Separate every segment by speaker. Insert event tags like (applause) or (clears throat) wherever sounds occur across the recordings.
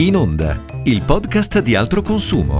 Speaker 1: In Onda, il podcast di altro consumo.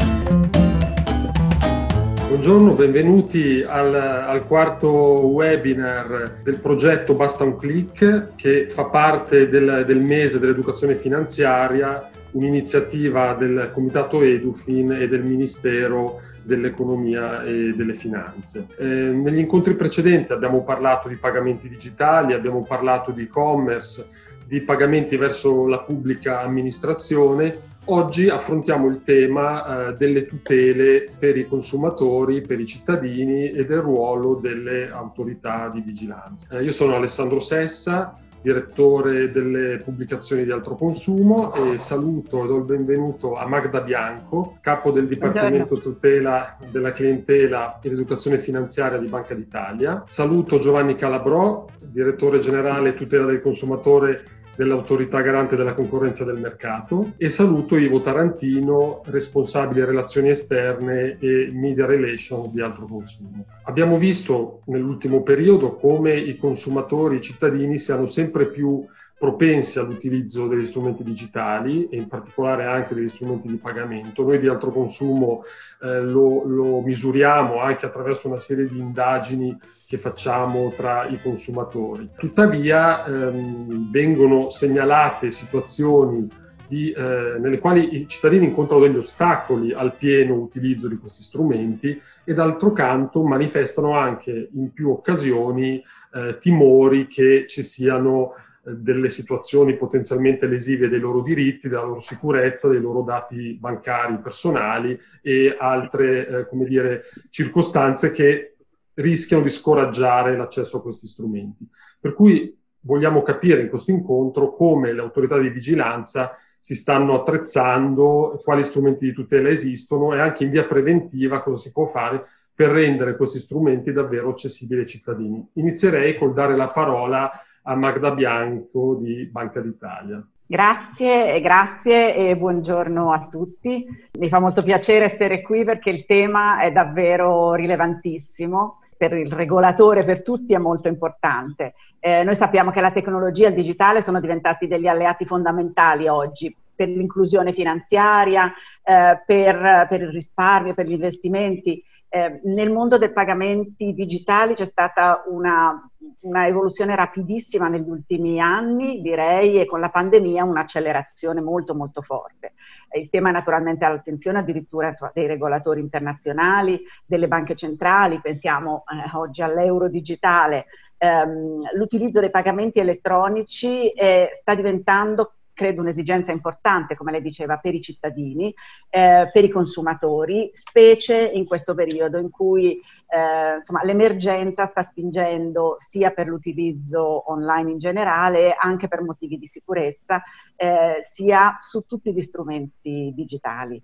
Speaker 2: Buongiorno, benvenuti al, al, quarto webinar del progetto Basta un click che fa parte del, del mese dell'educazione finanziaria, un'iniziativa del Comitato Edufin e del Ministero dell'economia e delle finanze. Eh, negli incontri precedenti abbiamo parlato di pagamenti digitali, abbiamo parlato di e-commerce, di pagamenti verso la pubblica amministrazione. Oggi affrontiamo il tema eh, delle tutele per i consumatori, per i cittadini e del ruolo delle autorità di vigilanza. Eh, io sono Alessandro Sessa, direttore delle pubblicazioni di altro consumo e saluto e do il benvenuto a Magda Bianco, capo del Dipartimento Buongiorno. Tutela della Clientela e l'Educazione Finanziaria di Banca d'Italia. Saluto Giovanni Calabrò, direttore generale tutela del consumatore dell'autorità garante della concorrenza del mercato e saluto Ivo Tarantino, responsabile relazioni esterne e media relations di altro consumo. Abbiamo visto nell'ultimo periodo come i consumatori, i cittadini siano sempre più propensi all'utilizzo degli strumenti digitali e in particolare anche degli strumenti di pagamento. Noi di altro consumo eh, lo, lo misuriamo anche attraverso una serie di indagini che facciamo tra i consumatori. Tuttavia ehm, vengono segnalate situazioni di, eh, nelle quali i cittadini incontrano degli ostacoli al pieno utilizzo di questi strumenti e d'altro canto manifestano anche in più occasioni eh, timori che ci siano delle situazioni potenzialmente lesive dei loro diritti, della loro sicurezza, dei loro dati bancari personali e altre eh, dire, circostanze che rischiano di scoraggiare l'accesso a questi strumenti. Per cui vogliamo capire in questo incontro come le autorità di vigilanza si stanno attrezzando, quali strumenti di tutela esistono e anche in via preventiva cosa si può fare per rendere questi strumenti davvero accessibili ai cittadini. Inizierei col dare la parola a Magda Bianco di Banca d'Italia.
Speaker 3: Grazie, grazie e buongiorno a tutti. Mi fa molto piacere essere qui perché il tema è davvero rilevantissimo per il regolatore, per tutti è molto importante. Eh, noi sappiamo che la tecnologia e il digitale sono diventati degli alleati fondamentali oggi per l'inclusione finanziaria, eh, per, per, il risparmio, per gli investimenti. Eh, nel mondo dei pagamenti digitali c'è stata una, una, evoluzione rapidissima negli ultimi anni, direi, e con la pandemia un'accelerazione molto molto forte. Il tema è naturalmente all'attenzione addirittura insomma, dei regolatori internazionali, delle banche centrali, pensiamo eh, oggi all'euro digitale. Um, l'utilizzo dei pagamenti elettronici eh, sta diventando credo un'esigenza importante, come lei diceva, per i cittadini, eh, per i consumatori, specie in questo periodo in cui eh, insomma, l'emergenza sta spingendo sia per l'utilizzo online in generale, anche per motivi di sicurezza, eh, sia su tutti gli strumenti digitali.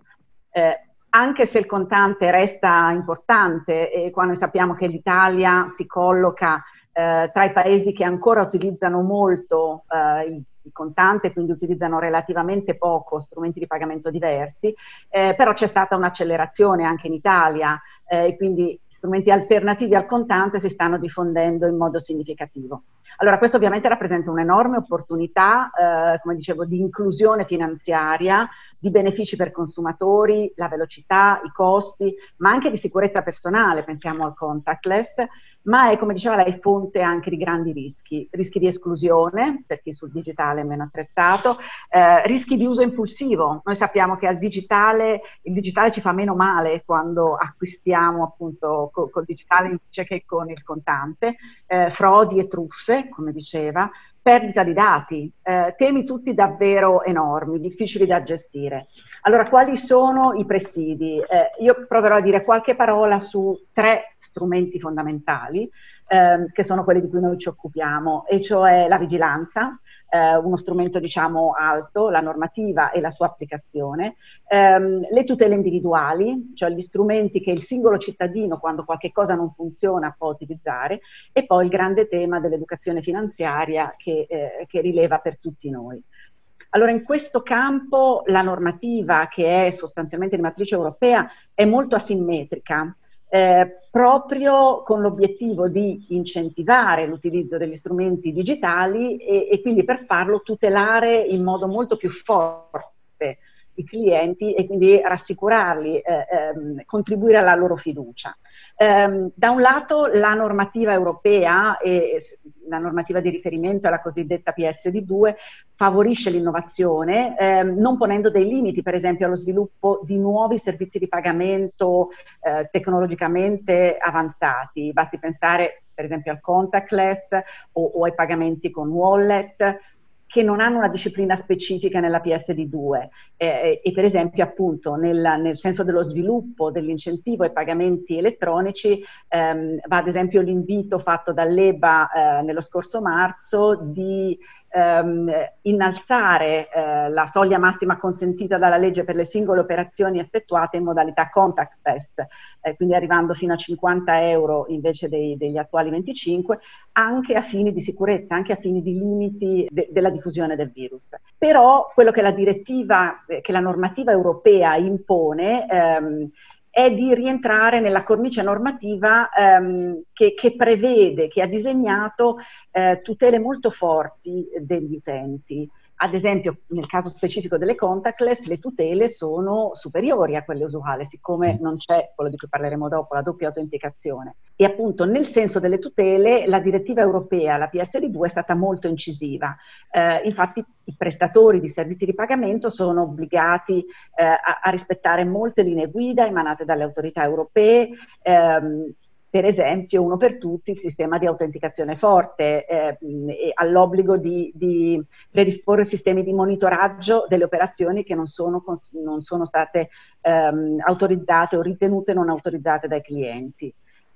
Speaker 3: Eh, anche se il contante resta importante e qua noi sappiamo che l'Italia si colloca eh, tra i paesi che ancora utilizzano molto eh, il il contante, quindi utilizzano relativamente poco strumenti di pagamento diversi, eh, però c'è stata un'accelerazione anche in Italia eh, e quindi strumenti alternativi al contante si stanno diffondendo in modo significativo. Allora, questo ovviamente rappresenta un'enorme opportunità, eh, come dicevo, di inclusione finanziaria, di benefici per consumatori, la velocità, i costi, ma anche di sicurezza personale, pensiamo al contactless, ma è, come diceva lei, fonte anche di grandi rischi, rischi di esclusione, per chi sul digitale è meno attrezzato, eh, rischi di uso impulsivo. Noi sappiamo che al digitale, il digitale ci fa meno male quando acquistiamo appunto col, col digitale invece che con il contante, eh, frodi e truffe, come diceva, perdita di dati, eh, temi tutti davvero enormi, difficili da gestire. Allora, quali sono i presidi? Eh, io proverò a dire qualche parola su tre strumenti fondamentali, eh, che sono quelli di cui noi ci occupiamo, e cioè la vigilanza, eh, uno strumento diciamo alto, la normativa e la sua applicazione, ehm, le tutele individuali, cioè gli strumenti che il singolo cittadino quando qualche cosa non funziona può utilizzare e poi il grande tema dell'educazione finanziaria che, eh, che rileva per tutti noi. Allora, in questo campo la normativa, che è sostanzialmente di matrice europea, è molto asimmetrica eh, proprio con l'obiettivo di incentivare l'utilizzo degli strumenti digitali e, e, quindi per farlo tutelare in modo molto più forte i clienti e quindi rassicurarli, eh, ehm, contribuire alla loro fiducia. Um, da un lato la normativa europea e la normativa di riferimento è la cosiddetta PSD2 favorisce l'innovazione ehm, non ponendo dei limiti per esempio allo sviluppo di nuovi servizi di pagamento eh, tecnologicamente avanzati. Basti pensare per esempio al contactless o, o ai pagamenti con wallet che non hanno una disciplina specifica nella PSD2 eh, e per esempio appunto nel, nel, senso dello sviluppo dell'incentivo ai pagamenti elettronici ehm, va ad esempio l'invito fatto dall'EBA eh, nello scorso marzo di ehm, innalzare eh, la soglia massima consentita dalla legge per le singole operazioni effettuate in modalità contactless, eh, quindi arrivando fino a 50 euro invece dei, degli attuali 25, anche a fini di sicurezza, anche a fini di limiti de- della diffusione del virus. Però quello che la direttiva, eh, che la normativa europea impone, ehm, è di rientrare nella cornice normativa ehm, che, che, prevede, che ha disegnato eh, tutele molto forti degli utenti. Ad esempio, nel caso specifico delle contactless, le tutele sono superiori a quelle usuali, siccome mm. non c'è, quello di cui parleremo dopo, la doppia autenticazione. E appunto nel senso delle tutele, la direttiva europea, la PSD2, è stata molto incisiva. Eh, infatti i prestatori di servizi di pagamento sono obbligati eh, a, a, rispettare molte linee guida emanate dalle autorità europee. Ehm, per esempio uno per tutti il sistema di autenticazione forte eh, all'obbligo di, di, predisporre sistemi di monitoraggio delle operazioni che non sono, non sono state ehm, autorizzate o ritenute non autorizzate dai clienti.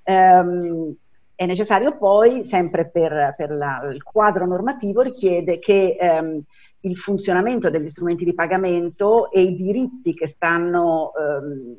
Speaker 3: Um, è necessario poi, sempre per, per la, il quadro normativo, richiede che ehm, il funzionamento degli strumenti di pagamento e i diritti che stanno ehm,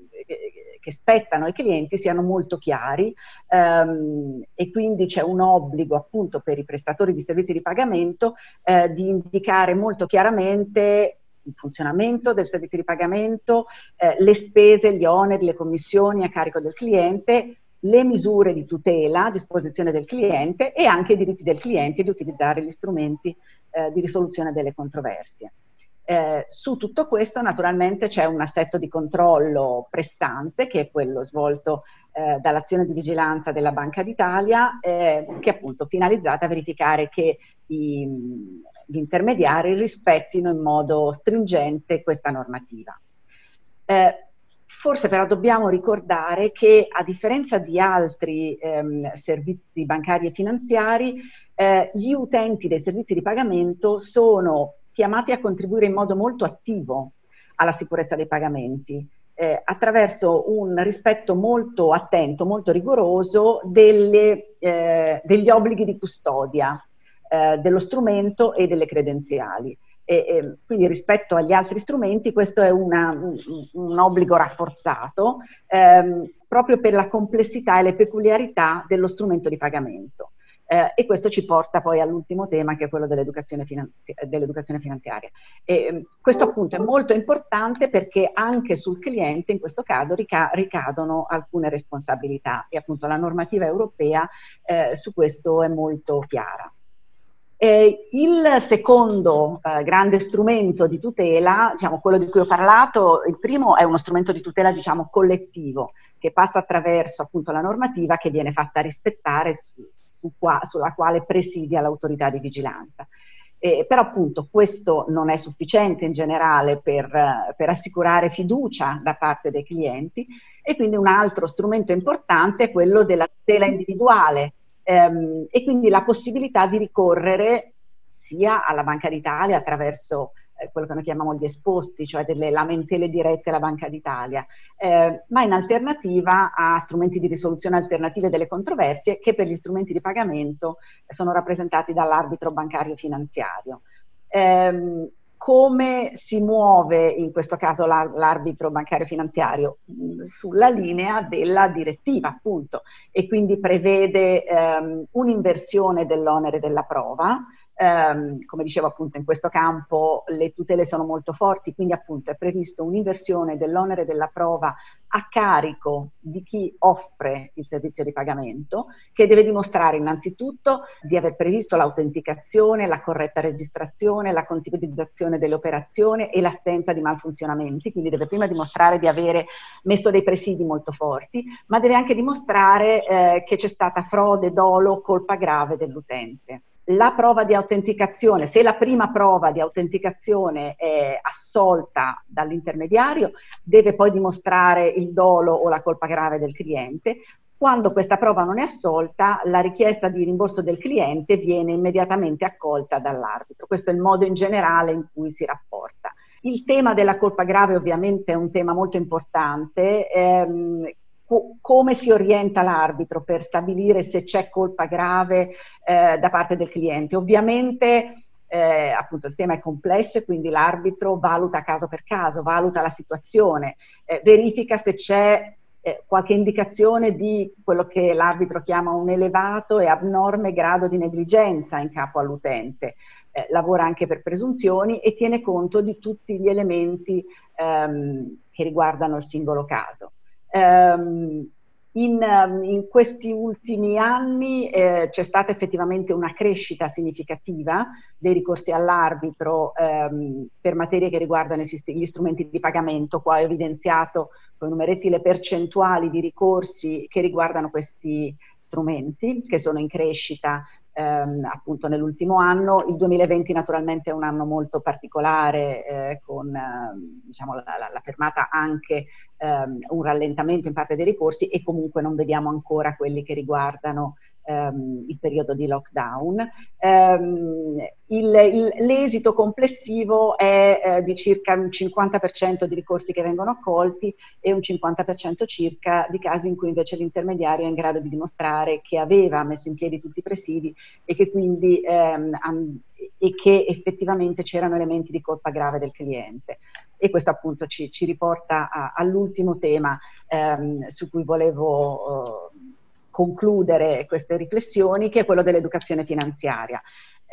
Speaker 3: che spettano ai clienti siano molto chiari ehm, e quindi c'è un obbligo appunto per i prestatori di servizi di pagamento eh, di indicare molto chiaramente il funzionamento del servizio di pagamento, eh, le spese, gli oneri, le commissioni a carico del cliente, le misure di tutela a disposizione del cliente e anche i diritti del cliente di utilizzare gli strumenti eh, di risoluzione delle controversie. Eh, su tutto questo naturalmente c'è un assetto di controllo pressante che è quello svolto eh, dall'azione di vigilanza della Banca d'Italia eh, che è appunto finalizzata a verificare che i, gli intermediari rispettino in modo stringente questa normativa. Eh, forse però dobbiamo ricordare che a differenza di altri ehm, servizi bancari e finanziari, eh, gli utenti dei servizi di pagamento sono chiamati a contribuire in modo molto attivo alla sicurezza dei pagamenti. Eh, attraverso un rispetto molto attento, molto rigoroso delle, eh, degli obblighi di custodia eh, dello strumento e delle credenziali. E, quindi rispetto agli altri strumenti questo è una, un, un, obbligo rafforzato ehm, proprio per la complessità e le peculiarità dello strumento di pagamento. Eh, e questo ci porta poi all'ultimo tema che è quello dell'educazione, finanzi- dell'educazione finanziaria. E, ehm, questo appunto è molto importante perché anche sul cliente in questo caso rica- ricadono alcune responsabilità e appunto la normativa europea eh, su questo è molto chiara. Eh, il secondo eh, grande strumento di tutela, diciamo quello di cui ho parlato, il primo è uno strumento di tutela diciamo collettivo che passa attraverso appunto la normativa che viene fatta rispettare su qua, sulla quale presidia l'autorità di vigilanza. Eh, però appunto questo non è sufficiente in generale per, per, assicurare fiducia da parte dei clienti e quindi un altro strumento importante è quello della tutela individuale ehm, e quindi la possibilità di ricorrere sia alla Banca d'Italia attraverso quello che noi chiamiamo gli esposti, cioè delle lamentele dirette alla Banca d'Italia, eh, ma in alternativa a strumenti di risoluzione alternative delle controversie che per gli strumenti di pagamento sono rappresentati dall'arbitro bancario finanziario. Eh, come si muove in questo caso l'arbitro bancario finanziario? Sulla linea della direttiva, appunto, e quindi prevede ehm, un'inversione dell'onere della prova, ehm, come dicevo appunto in questo campo le tutele sono molto forti, quindi appunto è previsto un'inversione dell'onere della prova a carico di chi offre il servizio di pagamento, che deve dimostrare innanzitutto di aver previsto l'autenticazione, la corretta registrazione, la contabilizzazione delle operazioni e l'assenza di malfunzionamenti, quindi deve prima dimostrare di avere messo dei presidi molto forti, ma deve anche dimostrare eh, che c'è stata frode, dolo, colpa grave dell'utente la prova di autenticazione, se la prima prova di autenticazione è assolta dall'intermediario, deve poi dimostrare il dolo o la colpa grave del cliente. Quando questa prova non è assolta, la richiesta di rimborso del cliente viene immediatamente accolta dall'arbitro. Questo è il modo in generale in cui si rapporta. Il tema della colpa grave ovviamente è un tema molto importante ehm, co- come si orienta l'arbitro per stabilire se c'è colpa grave eh, da parte del cliente. Ovviamente eh, appunto il tema è complesso e quindi l'arbitro valuta caso per caso, valuta la situazione, eh, verifica se c'è eh, qualche indicazione di quello che l'arbitro chiama un elevato e abnorme grado di negligenza in capo all'utente. Eh, lavora anche per presunzioni e tiene conto di tutti gli elementi ehm, che riguardano il singolo caso. Um, in, ehm, in, questi ultimi anni eh, c'è stata effettivamente una crescita significativa dei ricorsi all'arbitro ehm, per materie che riguardano gli strumenti di pagamento. Qua ho evidenziato con numeretti le percentuali di ricorsi che riguardano questi strumenti, che sono in crescita ehm, appunto nell'ultimo anno. Il 2020 naturalmente è un anno molto particolare eh, con eh, diciamo, la, la, la, fermata anche ehm, un rallentamento in parte dei ricorsi e comunque non vediamo ancora quelli che riguardano ehm, il periodo di lockdown. Ehm, il, il, l'esito complessivo è eh, di circa un 50% di ricorsi che vengono accolti e un 50% circa di casi in cui invece l'intermediario è in grado di dimostrare che aveva messo in piedi tutti i presidi e che quindi ehm, e che effettivamente c'erano elementi di colpa grave del cliente. E questo appunto ci, ci riporta a, all'ultimo tema ehm, su cui volevo eh, concludere queste riflessioni, che è quello dell'educazione finanziaria.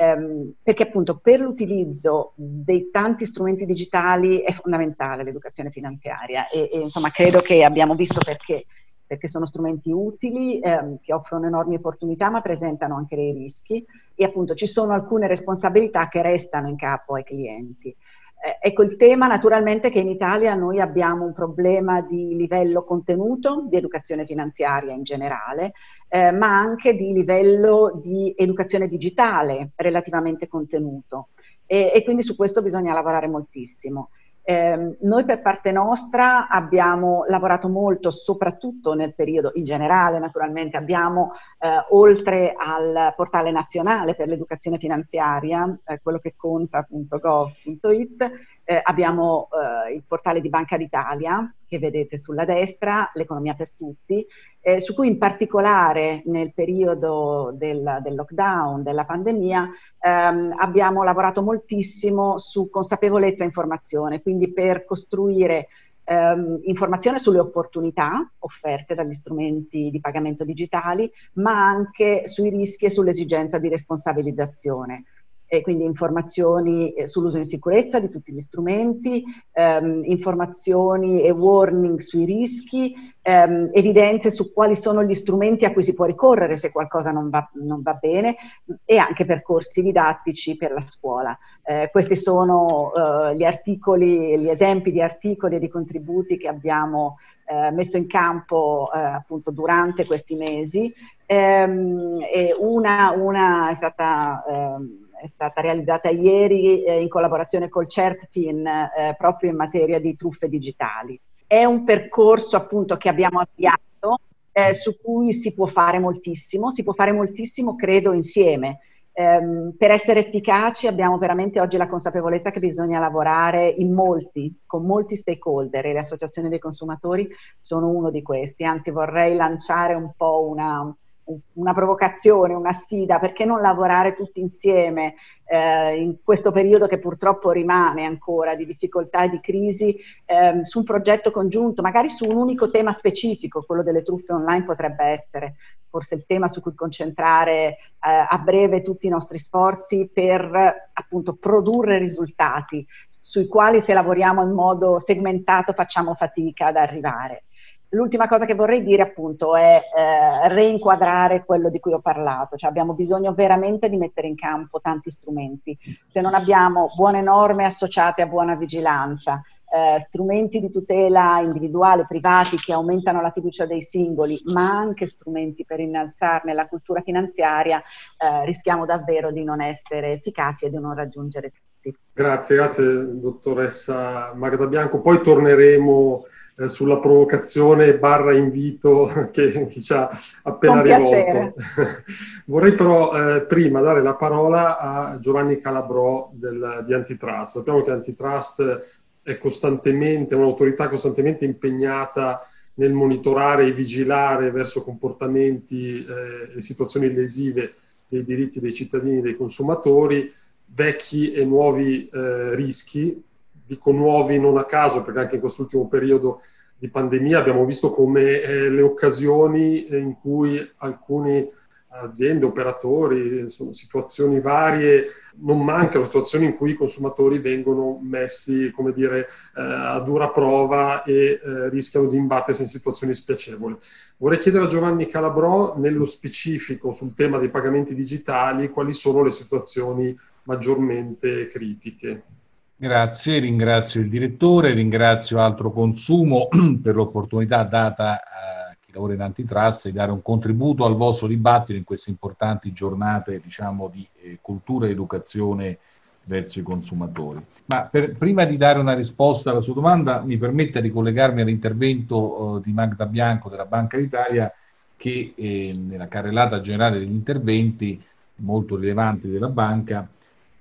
Speaker 3: Um, perché appunto per l'utilizzo dei tanti strumenti digitali è fondamentale l'educazione finanziaria e, e insomma credo che abbiamo visto perché, perché sono strumenti utili um, che offrono enormi opportunità ma presentano anche dei rischi e appunto ci sono alcune responsabilità che restano in capo ai clienti. Eh, ecco il tema naturalmente che in Italia noi abbiamo un problema di livello contenuto, di educazione finanziaria in generale, eh, ma anche di livello di educazione digitale relativamente contenuto e, e quindi su questo bisogna lavorare moltissimo. Eh, noi per parte nostra abbiamo lavorato molto, soprattutto nel periodo in generale, naturalmente, abbiamo eh, oltre al portale nazionale per l'educazione finanziaria, eh, quello che conta appunto gov.it, eh, abbiamo eh, il portale di Banca d'Italia che vedete sulla destra, l'economia per tutti, eh, su cui in particolare nel periodo del, del lockdown, della pandemia, ehm, abbiamo lavorato moltissimo su consapevolezza e informazione, quindi per costruire ehm, informazione sulle opportunità offerte dagli strumenti di pagamento digitali, ma anche sui rischi e sull'esigenza di responsabilizzazione e quindi informazioni eh, sull'uso in sicurezza di tutti gli strumenti, ehm, informazioni e warning sui rischi, ehm, evidenze su quali sono gli strumenti a cui si può ricorrere se qualcosa non va, non va bene e anche percorsi didattici per la scuola. Eh, questi sono eh, gli articoli, gli esempi di articoli e di contributi che abbiamo eh, messo in campo eh, appunto durante questi mesi. Ehm, una, una è stata ehm, è stata realizzata ieri eh, in collaborazione col CERTFIN eh, proprio in materia di truffe digitali. È un percorso appunto che abbiamo avviato eh, su cui si può fare moltissimo, si può fare moltissimo credo insieme. Um, per essere efficaci abbiamo veramente oggi la consapevolezza che bisogna lavorare in molti, con molti stakeholder e le associazioni dei consumatori sono uno di questi, anzi vorrei lanciare un po' una, una provocazione, una sfida, perché non lavorare tutti insieme eh, in questo periodo che purtroppo rimane ancora di difficoltà e di crisi eh, su un progetto congiunto, magari su un unico tema specifico, quello delle truffe online potrebbe essere forse il tema su cui concentrare eh, a breve tutti i nostri sforzi per appunto produrre risultati sui quali se lavoriamo in modo segmentato facciamo fatica ad arrivare. L'ultima cosa che vorrei dire appunto è eh, reinquadrare quello di cui ho parlato, cioè abbiamo bisogno veramente di mettere in campo tanti strumenti. Se non abbiamo buone norme associate a buona vigilanza, eh, strumenti di tutela individuale, privati che aumentano la fiducia dei singoli, ma anche strumenti per innalzarne la cultura finanziaria, eh, rischiamo davvero di non essere efficaci e di non raggiungere tutti.
Speaker 2: Grazie, grazie dottoressa Magda Bianco. Poi torneremo eh, sulla provocazione barra invito (laughs) che, che ci ha appena rivolto. (laughs) Vorrei però eh, prima dare la parola a Giovanni Calabrò del, di Antitrust. Sappiamo che Antitrust è costantemente, un'autorità costantemente impegnata nel monitorare e vigilare verso comportamenti eh, e situazioni lesive dei diritti dei cittadini e dei consumatori, vecchi e nuovi eh, rischi dico nuovi non a caso, perché anche in quest'ultimo periodo di pandemia abbiamo visto come eh, le occasioni in cui alcune aziende, operatori, insomma, situazioni varie, non mancano situazioni in cui i consumatori vengono messi, come dire, eh, a dura prova e eh, rischiano di imbattersi in situazioni spiacevoli. Vorrei chiedere a Giovanni Calabrò, nello specifico sul tema dei pagamenti digitali, quali sono le situazioni maggiormente critiche.
Speaker 4: Grazie, ringrazio il direttore, ringrazio Altro Consumo (clears throat) per l'opportunità data a chi lavora in antitrust di dare un contributo al vostro dibattito in queste importanti giornate diciamo, di eh, cultura e educazione verso i consumatori. Ma per, prima di dare una risposta alla sua domanda, mi permetta di collegarmi all'intervento eh, di Magda Bianco della Banca d'Italia che eh, nella carrellata generale degli interventi molto rilevanti della banca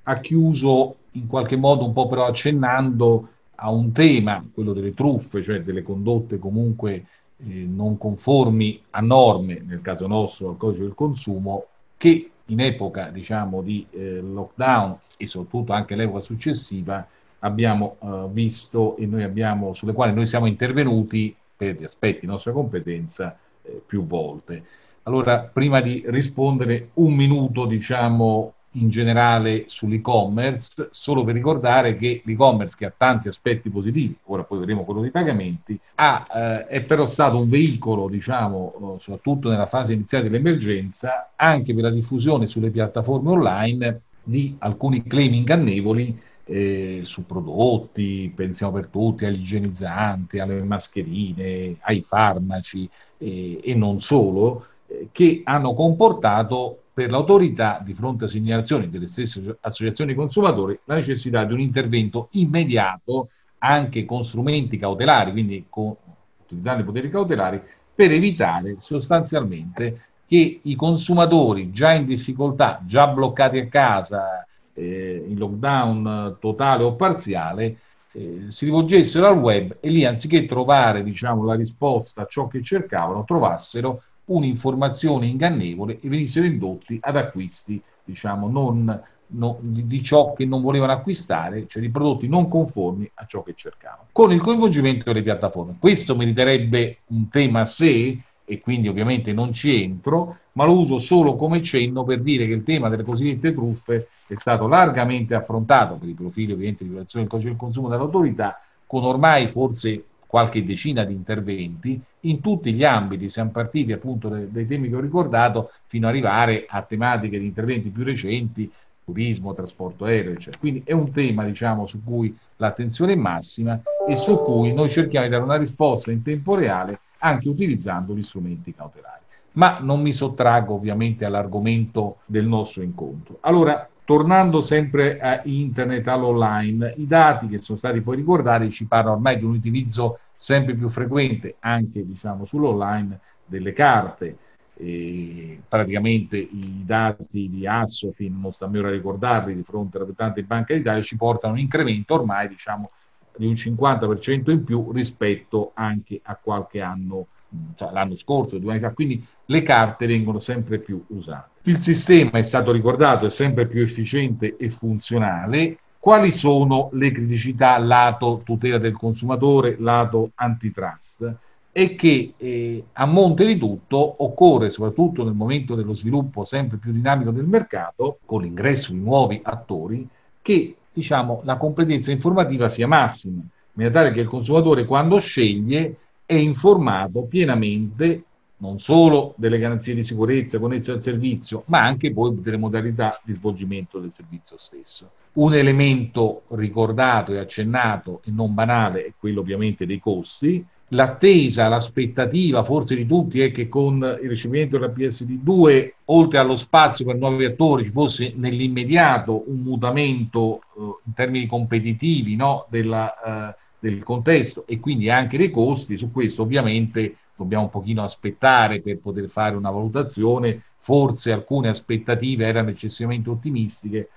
Speaker 4: ha chiuso in qualche modo un po' però accennando a un tema, quello delle truffe, cioè delle condotte comunque eh, non conformi a norme, nel caso nostro al codice del consumo, che in epoca diciamo di eh, lockdown e soprattutto anche l'epoca successiva abbiamo eh, visto e noi abbiamo, sulle quali noi siamo intervenuti per gli aspetti di nostra competenza eh, più volte. Allora, prima di rispondere, un minuto diciamo in generale sull'e-commerce, solo per ricordare che l'e-commerce, che ha tanti aspetti positivi, ora poi vedremo quello dei pagamenti, ha, eh, è però stato un veicolo, diciamo, eh, soprattutto nella fase iniziale dell'emergenza, anche per la diffusione sulle piattaforme online di alcuni claim ingannevoli eh, su prodotti, pensiamo per tutti agli igienizzanti, alle mascherine, ai farmaci eh, e non solo, eh, che hanno comportato per l'autorità, di fronte a segnalazioni delle stesse associazioni consumatori, la necessità di un intervento immediato, anche con strumenti cautelari, quindi con, utilizzando i poteri cautelari, per evitare sostanzialmente che i consumatori già in difficoltà, già bloccati a casa, eh, in lockdown totale o parziale, eh, si rivolgessero al web e lì anziché trovare diciamo, la risposta a ciò che cercavano, trovassero un'informazione ingannevole e venissero indotti ad acquisti, diciamo, non, no, di, di, ciò che non volevano acquistare, cioè di prodotti non conformi a ciò che cercavano, con il coinvolgimento delle piattaforme. Questo meriterebbe un tema a sé e quindi ovviamente non ci entro, ma lo uso solo come cenno per dire che il tema delle cosiddette truffe è stato largamente affrontato per i profili ovviamente di violazione del codice del consumo dall'autorità, con ormai forse qualche decina di interventi in tutti gli ambiti, siamo partiti appunto dai, dai temi che ho ricordato fino ad arrivare a tematiche di interventi più recenti, turismo, trasporto aereo, eccetera. Quindi è un tema diciamo, su cui l'attenzione è massima e su cui noi cerchiamo di dare una risposta in tempo reale anche utilizzando gli strumenti cautelari. Ma non mi sottraggo ovviamente all'argomento del nostro incontro. Allora, Tornando sempre a internet, all'online, i dati che sono stati poi ricordati ci parlano ormai di un utilizzo sempre più frequente, anche diciamo, sull'online, delle carte. E praticamente i dati di Assofin, non sta a me ora ricordarli, di fronte alla rappresentante di Banca d'Italia, ci portano un incremento ormai diciamo, di un 50% in più rispetto anche a qualche anno cioè l'anno scorso, due anni fa, quindi le carte vengono sempre più usate. Il sistema è stato ricordato, è sempre più efficiente e funzionale. Quali sono le criticità lato tutela del consumatore, lato antitrust? E che eh, a monte di tutto occorre, soprattutto nel momento dello sviluppo sempre più dinamico del mercato, con l'ingresso di nuovi attori, che diciamo, la completezza informativa sia massima, in maniera tale che il consumatore quando sceglie è informato pienamente non solo delle garanzie di sicurezza connesse al servizio, ma anche poi delle modalità di svolgimento del servizio stesso. Un elemento ricordato e accennato e non banale è quello ovviamente dei costi. L'attesa, l'aspettativa forse di tutti è che con il ricevimento della PSD2, oltre allo spazio per nuovi attori, ci fosse nell'immediato un mutamento eh, in termini competitivi no, della, eh, del contesto e quindi anche dei costi. Su questo ovviamente dobbiamo un pochino aspettare per poter fare una valutazione, forse alcune aspettative erano eccessivamente ottimistiche,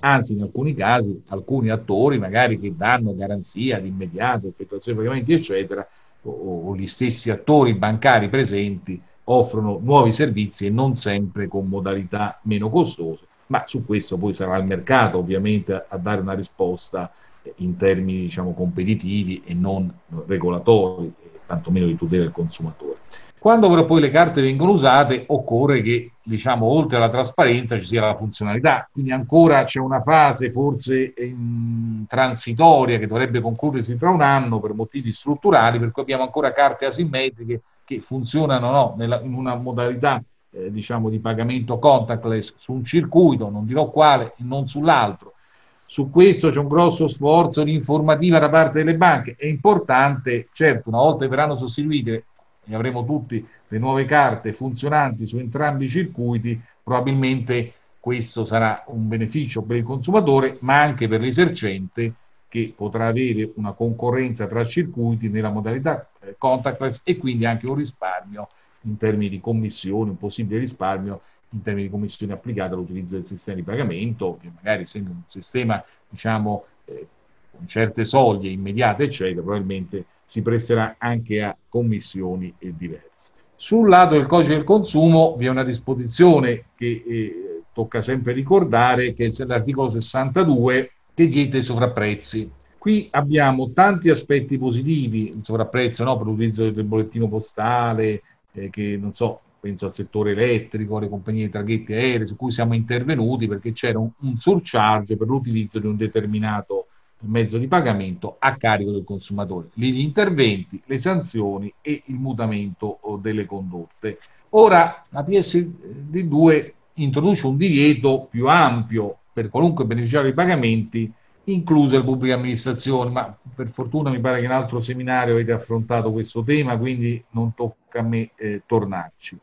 Speaker 4: anzi in alcuni casi alcuni attori magari che danno garanzia di immediato, effettuazione di pagamenti eccetera, o, o gli stessi attori bancari presenti offrono nuovi servizi e non sempre con modalità meno costose, ma su questo poi sarà il mercato ovviamente a dare una risposta in termini diciamo, competitivi e non regolatori, tantomeno di tutela del consumatore. Quando però poi le carte vengono usate, occorre che, diciamo, oltre alla trasparenza ci sia la funzionalità. Quindi ancora c'è una fase forse in, transitoria che dovrebbe concludersi tra un anno per motivi strutturali, per cui abbiamo ancora carte asimmetriche che funzionano no, nella, in una modalità eh, diciamo, di pagamento contactless su un circuito, non dirò quale, non sull'altro su questo c'è un grosso sforzo di informativa da parte delle banche. È importante, certo, una volta che verranno sostituite e avremo tutti le nuove carte funzionanti su entrambi i circuiti, probabilmente questo sarà un beneficio per il consumatore, ma anche per l'esercente che potrà avere una concorrenza tra circuiti nella modalità eh, contactless e quindi anche un risparmio in termini di commissioni, un possibile risparmio in termini di commissioni applicate all'utilizzo del sistema di pagamento, che magari essendo un sistema diciamo, eh, con certe soglie immediate, eccetera, probabilmente si presterà anche a commissioni diverse. Sul lato del codice del consumo vi è una disposizione che eh, tocca sempre ricordare, che è l'articolo 62 che vieta i sovrapprezzi. Qui abbiamo tanti aspetti positivi, il sovrapprezzo no, per l'utilizzo del bollettino postale, eh, che non so, penso al settore elettrico, alle compagnie di traghetti aerei, su cui siamo intervenuti perché c'era un, un surcharge per l'utilizzo di un determinato mezzo di pagamento a carico del consumatore. Lì gli interventi, le sanzioni e il mutamento oh, delle condotte. Ora la PSD2 introduce un divieto più ampio per qualunque beneficiario di pagamenti, incluse le pubbliche amministrazioni, ma per fortuna mi pare che in altro seminario avete affrontato questo tema, quindi non tocca a me eh, tornarci.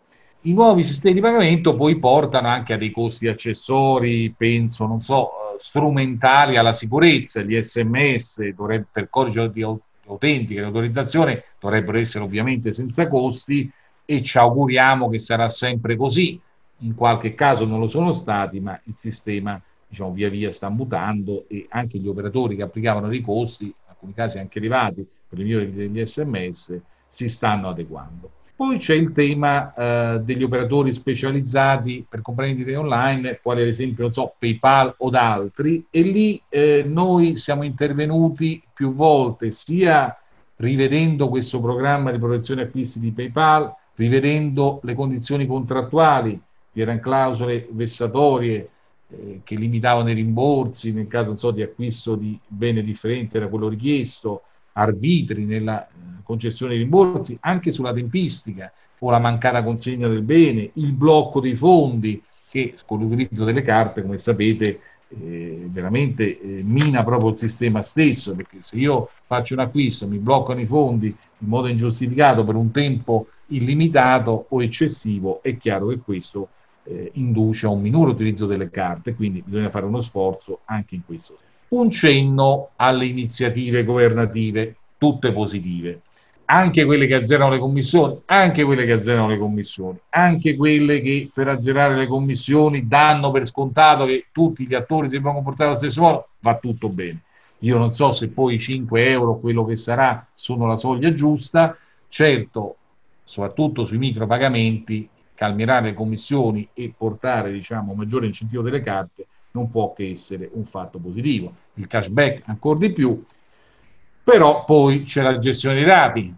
Speaker 4: I nuovi sistemi di pagamento poi portano anche a dei costi accessori, penso, non so, eh, strumentali alla sicurezza, gli sms dovrebbe, per codice di autentica e autorizzazione dovrebbero essere ovviamente senza costi e ci auguriamo che sarà sempre così. In qualche caso non lo sono stati, ma il sistema diciamo, via via sta mutando e anche gli operatori che applicavano dei costi, in alcuni casi anche elevati, per l'invio degli sms, si stanno adeguando. Poi c'è il tema eh, degli operatori specializzati per comprendere online, quali ad esempio, so, PayPal o altri, e lì eh, noi siamo intervenuti più volte, sia rivedendo questo programma di protezione acquisti di PayPal, rivedendo le condizioni contrattuali, vi erano clausole vessatorie eh, che limitavano i rimborsi nel caso so, di acquisto di bene differente da quello richiesto, arbitri nella eh, concessione dei rimborsi, anche sulla tempistica o la mancata consegna del bene, il blocco dei fondi che con l'utilizzo delle carte, come sapete, eh, veramente eh, mina proprio il sistema stesso, perché se io faccio un acquisto, mi bloccano i fondi in modo ingiustificato per un tempo illimitato o eccessivo, è chiaro che questo eh, induce a un minore utilizzo delle carte, quindi bisogna fare uno sforzo anche in questo senso un cenno alle iniziative governative, tutte positive, anche quelle che azzerano le commissioni, anche quelle che azzerano le commissioni, anche quelle che per azzerare le commissioni danno per scontato che tutti gli attori si devono comportare allo stesso modo, va tutto bene. Io non so se poi i 5 euro, quello che sarà, sono la soglia giusta, certo soprattutto sui micropagamenti, calmierà le commissioni e portare diciamo, maggiore incentivo delle carte non può che essere un fatto positivo. Il cashback ancora di più, però poi c'è la gestione dei dati,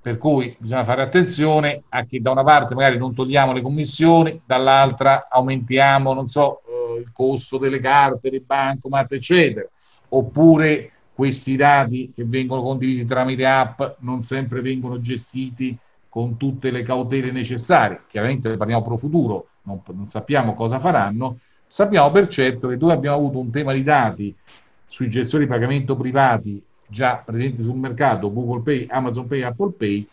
Speaker 4: per cui bisogna fare attenzione a che da una parte magari non togliamo le commissioni, dall'altra aumentiamo, non so, eh, il costo delle carte, dei bancomat, eccetera, oppure questi dati che vengono condivisi tramite app non sempre vengono gestiti con tutte le cautele necessarie. Chiaramente parliamo pro futuro, non, non sappiamo cosa faranno, sappiamo per certo che dove abbiamo avuto un tema di dati sui gestori di pagamento privati già presenti sul mercato, Google Pay, Amazon Pay, Apple Pay,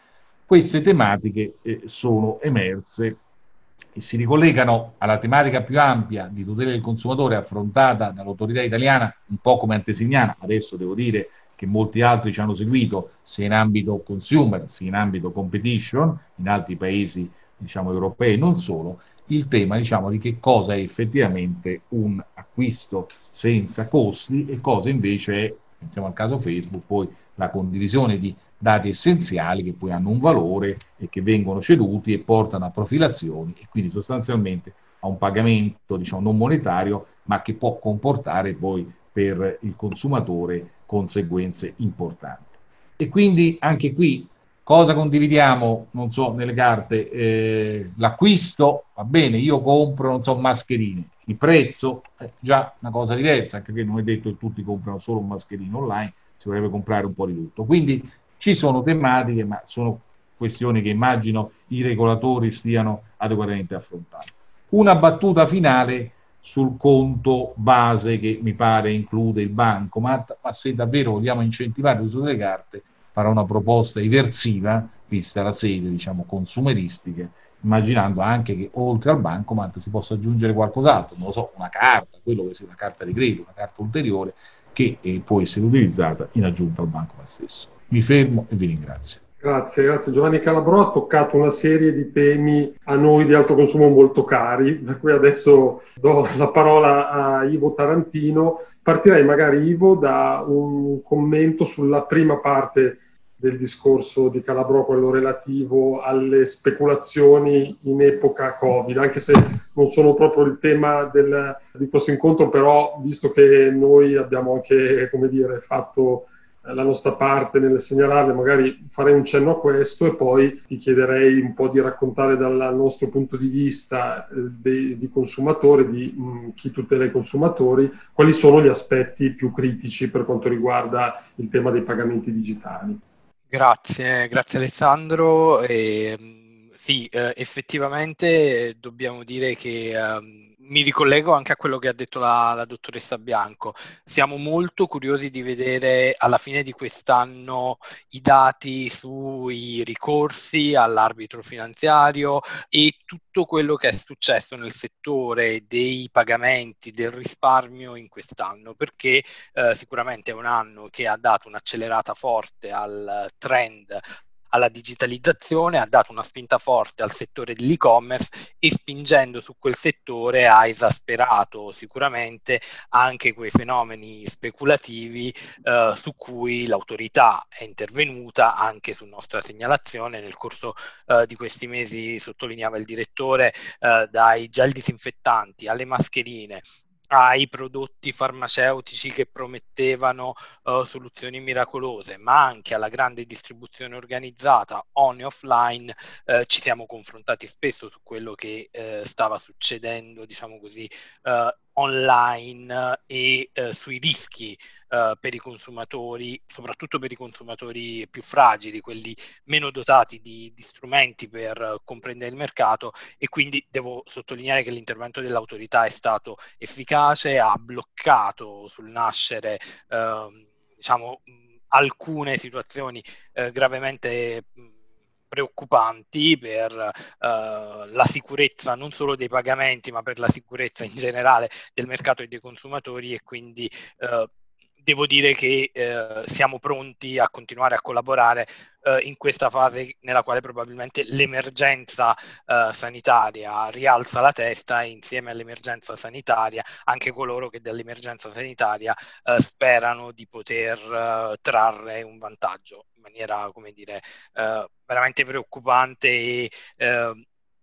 Speaker 4: queste tematiche eh, sono emerse e si ricollegano alla tematica più ampia di tutela del consumatore affrontata dall'autorità italiana, un po' come antesignana, adesso devo dire che molti altri ci hanno seguito, sia in ambito consumer, sia in ambito competition, in altri paesi diciamo, europei non solo, il tema diciamo, di che cosa è effettivamente un acquisto senza costi e cosa invece è, pensiamo al caso Facebook, poi la condivisione di dati essenziali che poi hanno un valore e che vengono ceduti e portano a profilazioni e quindi sostanzialmente a un pagamento diciamo, non monetario ma che può comportare poi per il consumatore conseguenze importanti. E quindi anche qui cosa condividiamo, non so, nelle carte? Eh, l'acquisto, va bene, io compro, non so, mascherine. Il prezzo è già una cosa diversa, anche perché non è detto che tutti comprano solo un mascherino online, si vorrebbe comprare un po' di tutto. Quindi ci sono tematiche, ma sono questioni che immagino i regolatori stiano adeguatamente affrontando. Una battuta finale sul conto base che mi pare include il banco, ma, ma se davvero vogliamo incentivare l'uso delle carte, farà una proposta eversiva, vista la sede, diciamo, consumeristica, immaginando anche che oltre al bancomat si possa aggiungere qualcos'altro, non lo so, una carta, quello che sia una carta di credito, una carta ulteriore, che eh, può essere utilizzata in aggiunta al bancomat stesso. Mi fermo e vi ringrazio.
Speaker 2: Grazie, grazie. Giovanni Calabro ha toccato una serie di temi a noi di alto consumo molto cari, per cui adesso do la parola a Ivo Tarantino. Partirei magari, Ivo, da un commento sulla prima parte del discorso di Calabro, quello relativo alle speculazioni in epoca Covid, anche se non sono proprio il tema del, di questo incontro, però visto che noi abbiamo anche, come dire, fatto la nostra parte nel segnalarle, magari farei un cenno a questo e poi ti chiederei un po' di raccontare dal nostro punto di vista eh, di, di consumatore, di mh, mm, chi tutela i consumatori, quali sono gli aspetti più critici per quanto riguarda il tema dei pagamenti digitali.
Speaker 5: Grazie, grazie Alessandro. E, mm, sì, eh, effettivamente dobbiamo dire che... Um, mi ricollego anche a quello che ha detto la, la, dottoressa Bianco. Siamo molto curiosi di vedere alla fine di quest'anno i dati sui ricorsi all'arbitro finanziario e tutto quello che è successo nel settore dei pagamenti, del risparmio in quest'anno, perché eh, sicuramente è un anno che ha dato un'accelerata forte al trend alla digitalizzazione, ha dato una spinta forte al settore dell'e-commerce e spingendo su quel settore ha esasperato sicuramente anche quei fenomeni speculativi eh, su cui l'autorità è intervenuta anche su nostra segnalazione. Nel corso eh, di questi mesi, sottolineava il direttore, eh, dai gel disinfettanti alle mascherine ai prodotti farmaceutici che promettevano uh, soluzioni miracolose, ma anche alla grande distribuzione organizzata on e offline, uh, ci siamo confrontati spesso su quello che uh, stava succedendo, diciamo così, online e eh, sui rischi eh, per i consumatori, soprattutto per i consumatori più fragili, quelli meno dotati di, di, strumenti per comprendere il mercato. E quindi devo sottolineare che l'intervento dell'autorità è stato efficace, ha bloccato sul nascere eh, diciamo, alcune situazioni eh, gravemente preoccupanti per uh, la sicurezza non solo dei pagamenti, ma per la sicurezza in generale del mercato e dei consumatori e quindi uh, devo dire che eh, siamo pronti a continuare a collaborare eh, in questa fase nella quale probabilmente l'emergenza eh, sanitaria rialza la testa e insieme all'emergenza sanitaria anche coloro che dall'emergenza sanitaria eh, sperano di poter trarre un vantaggio in maniera, come dire, eh, veramente preoccupante e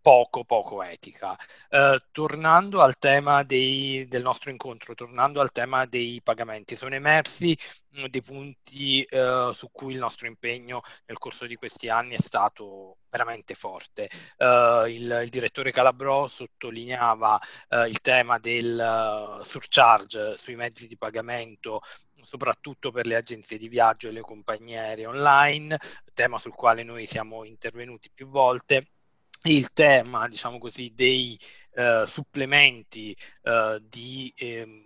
Speaker 5: poco, poco etica. Uh, tornando al tema dei, del nostro incontro, tornando al tema dei pagamenti, sono emersi mm, dei punti uh, su cui il nostro impegno nel corso di questi anni è stato veramente forte. Uh, il, il, direttore Calabrò sottolineava il tema del surcharge sui mezzi di pagamento soprattutto per le agenzie di viaggio e le compagnie aeree online, tema sul quale noi siamo intervenuti più volte il tema, diciamo così, dei uh, supplementi uh, di, ehm,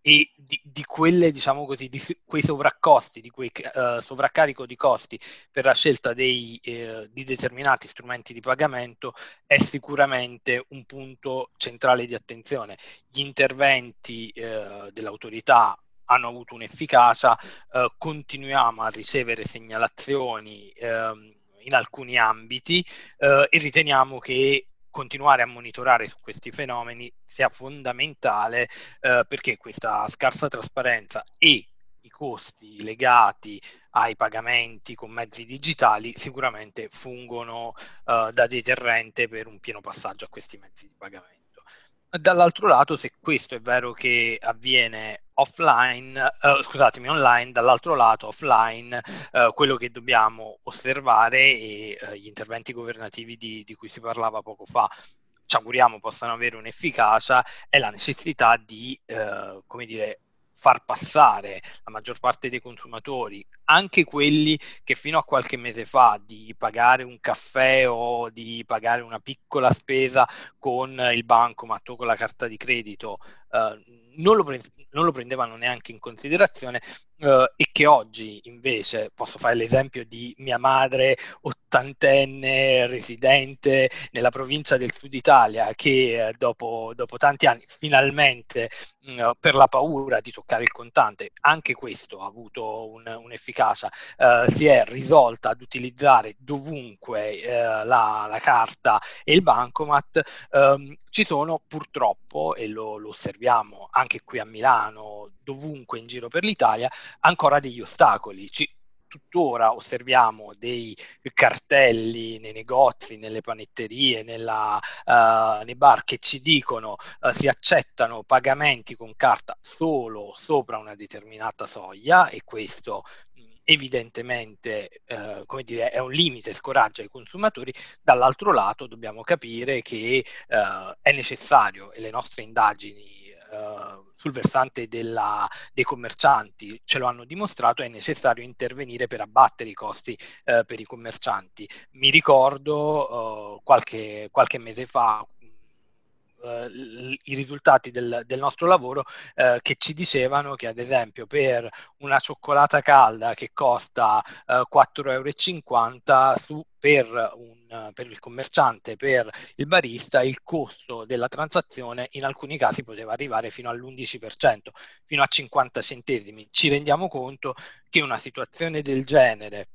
Speaker 5: e di, di, quelle, diciamo così, di quei sovraccosti, di quei uh, sovraccarico di costi per la scelta dei, di determinati strumenti di pagamento è sicuramente un punto centrale di attenzione. Gli interventi dell'autorità hanno avuto un'efficacia, continuiamo a ricevere segnalazioni. Ehm, in alcuni ambiti eh, e riteniamo che continuare a monitorare su questi fenomeni sia fondamentale eh, perché questa scarsa trasparenza e i costi legati ai pagamenti con mezzi digitali sicuramente fungono eh, da deterrente per un pieno passaggio a questi mezzi di pagamento. Dall'altro lato, se questo è vero che avviene offline, uh, scusatemi, online, dall'altro lato offline, uh, quello che dobbiamo osservare e uh, gli interventi governativi di, di, cui si parlava poco fa. Ci auguriamo possano avere un'efficacia è la necessità di, come dire, far passare la maggior parte dei consumatori, anche quelli che fino a qualche mese fa di pagare un caffè o di pagare una piccola spesa con il bancomat o con la carta di credito, eh, non, lo pre- non, lo prendevano neanche in considerazione eh, e che oggi invece posso fare l'esempio di mia madre ottantenne residente nella provincia del sud Italia che eh, dopo, dopo, tanti anni finalmente mm, per la paura di toccare il contante anche questo ha avuto un, un'efficacia eh, si è risolta ad utilizzare dovunque la, la, carta e il bancomat. Ehm, ci sono purtroppo e lo, lo osserviamo anche qui a Milano dovunque in giro per l'Italia ancora degli ostacoli. Ci, tuttora osserviamo dei cartelli nei negozi, nelle panetterie, nella, uh, nei bar che ci dicono uh, si accettano pagamenti con carta solo sopra una determinata soglia e questo evidentemente uh, come dire, è un limite, scoraggia i consumatori, dall'altro lato dobbiamo capire che è necessario e le nostre indagini Uh, sul versante della, dei commercianti ce lo hanno dimostrato, è necessario intervenire per abbattere i costi eh, per i commercianti. Mi ricordo eh, qualche, qualche mese fa Uh, i risultati del, del nostro lavoro uh, che ci dicevano che ad esempio per una cioccolata calda che costa uh, 4,50 euro su, per un per il commerciante, per il barista, il costo della transazione in alcuni casi poteva arrivare fino all'11%, fino a 50 centesimi. Ci rendiamo conto che una situazione del genere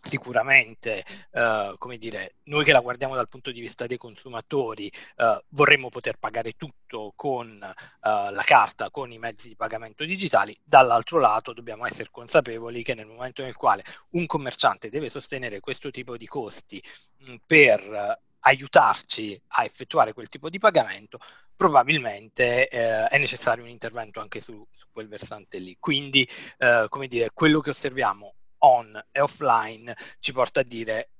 Speaker 5: sicuramente, eh, come dire, noi che la guardiamo dal punto di vista dei consumatori, eh, vorremmo poter pagare tutto con eh, la carta, con i mezzi di pagamento digitali, dall'altro lato dobbiamo essere consapevoli che nel momento nel quale un commerciante deve sostenere questo tipo di costi mh, per aiutarci a effettuare quel tipo di pagamento, probabilmente eh, è necessario un intervento anche su, su quel versante lì. Quindi, eh, come dire, quello che osserviamo on e offline ci porta a dire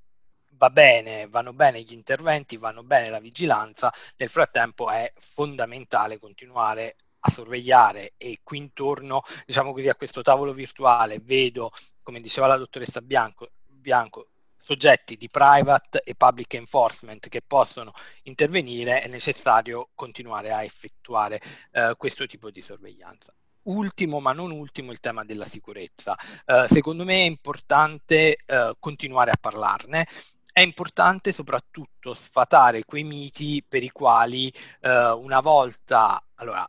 Speaker 5: va bene, vanno bene gli interventi, vanno bene la vigilanza, nel frattempo è fondamentale continuare a sorvegliare e qui intorno, diciamo così, a questo tavolo virtuale vedo, come diceva la dottoressa Bianco, Bianco soggetti di private e public enforcement che possono intervenire, è necessario continuare a effettuare eh, questo tipo di sorveglianza ultimo ma non ultimo il tema della sicurezza. Uh, secondo me è importante uh, continuare a parlarne. È importante soprattutto sfatare quei miti per i quali uh, una volta, allora,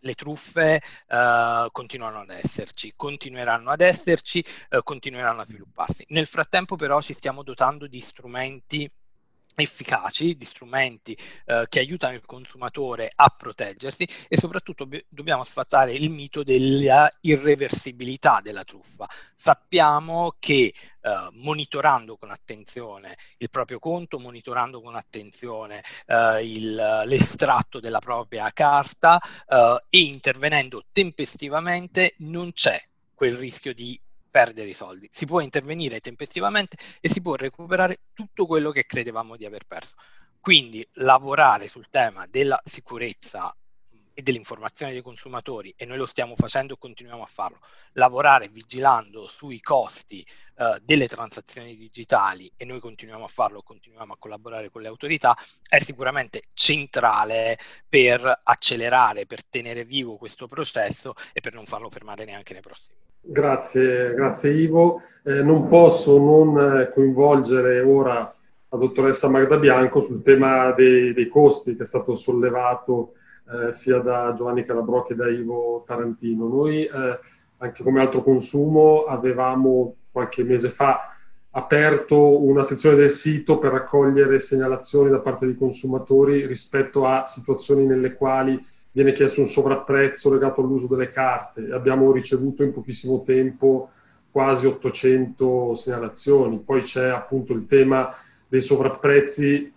Speaker 5: le truffe uh, continuano ad esserci, continueranno ad esserci, uh, continueranno a svilupparsi. Nel frattempo però ci stiamo dotando di strumenti efficaci, di strumenti eh, che aiutano il consumatore a proteggersi e soprattutto dobbiamo sfatare il mito della irreversibilità della truffa. Sappiamo che eh, monitorando con attenzione il proprio conto, monitorando con attenzione eh, il, l'estratto della propria carta eh, e intervenendo tempestivamente non c'è quel rischio di perdere i soldi, si può intervenire tempestivamente e si può recuperare tutto quello che credevamo di aver perso. Quindi lavorare sul tema della sicurezza e dell'informazione dei consumatori e noi lo stiamo facendo e continuiamo a farlo, lavorare vigilando sui costi uh, delle transazioni digitali e noi continuiamo a farlo, continuiamo a collaborare con le autorità, è sicuramente centrale per accelerare, per tenere vivo questo processo e per non farlo fermare neanche nei prossimi
Speaker 2: Grazie, grazie Ivo. Eh, non posso non eh, coinvolgere ora la dottoressa Magda Bianco sul tema dei, dei costi che è stato sollevato eh, sia da Giovanni Calabrò che da Ivo Tarantino. Noi, eh, anche come altro consumo, avevamo qualche mese fa aperto una sezione del sito per raccogliere segnalazioni da parte dei consumatori rispetto a situazioni nelle quali viene chiesto un sovrapprezzo legato all'uso delle carte. Abbiamo ricevuto in pochissimo tempo quasi 800 segnalazioni. Poi c'è appunto il tema dei sovrapprezzi,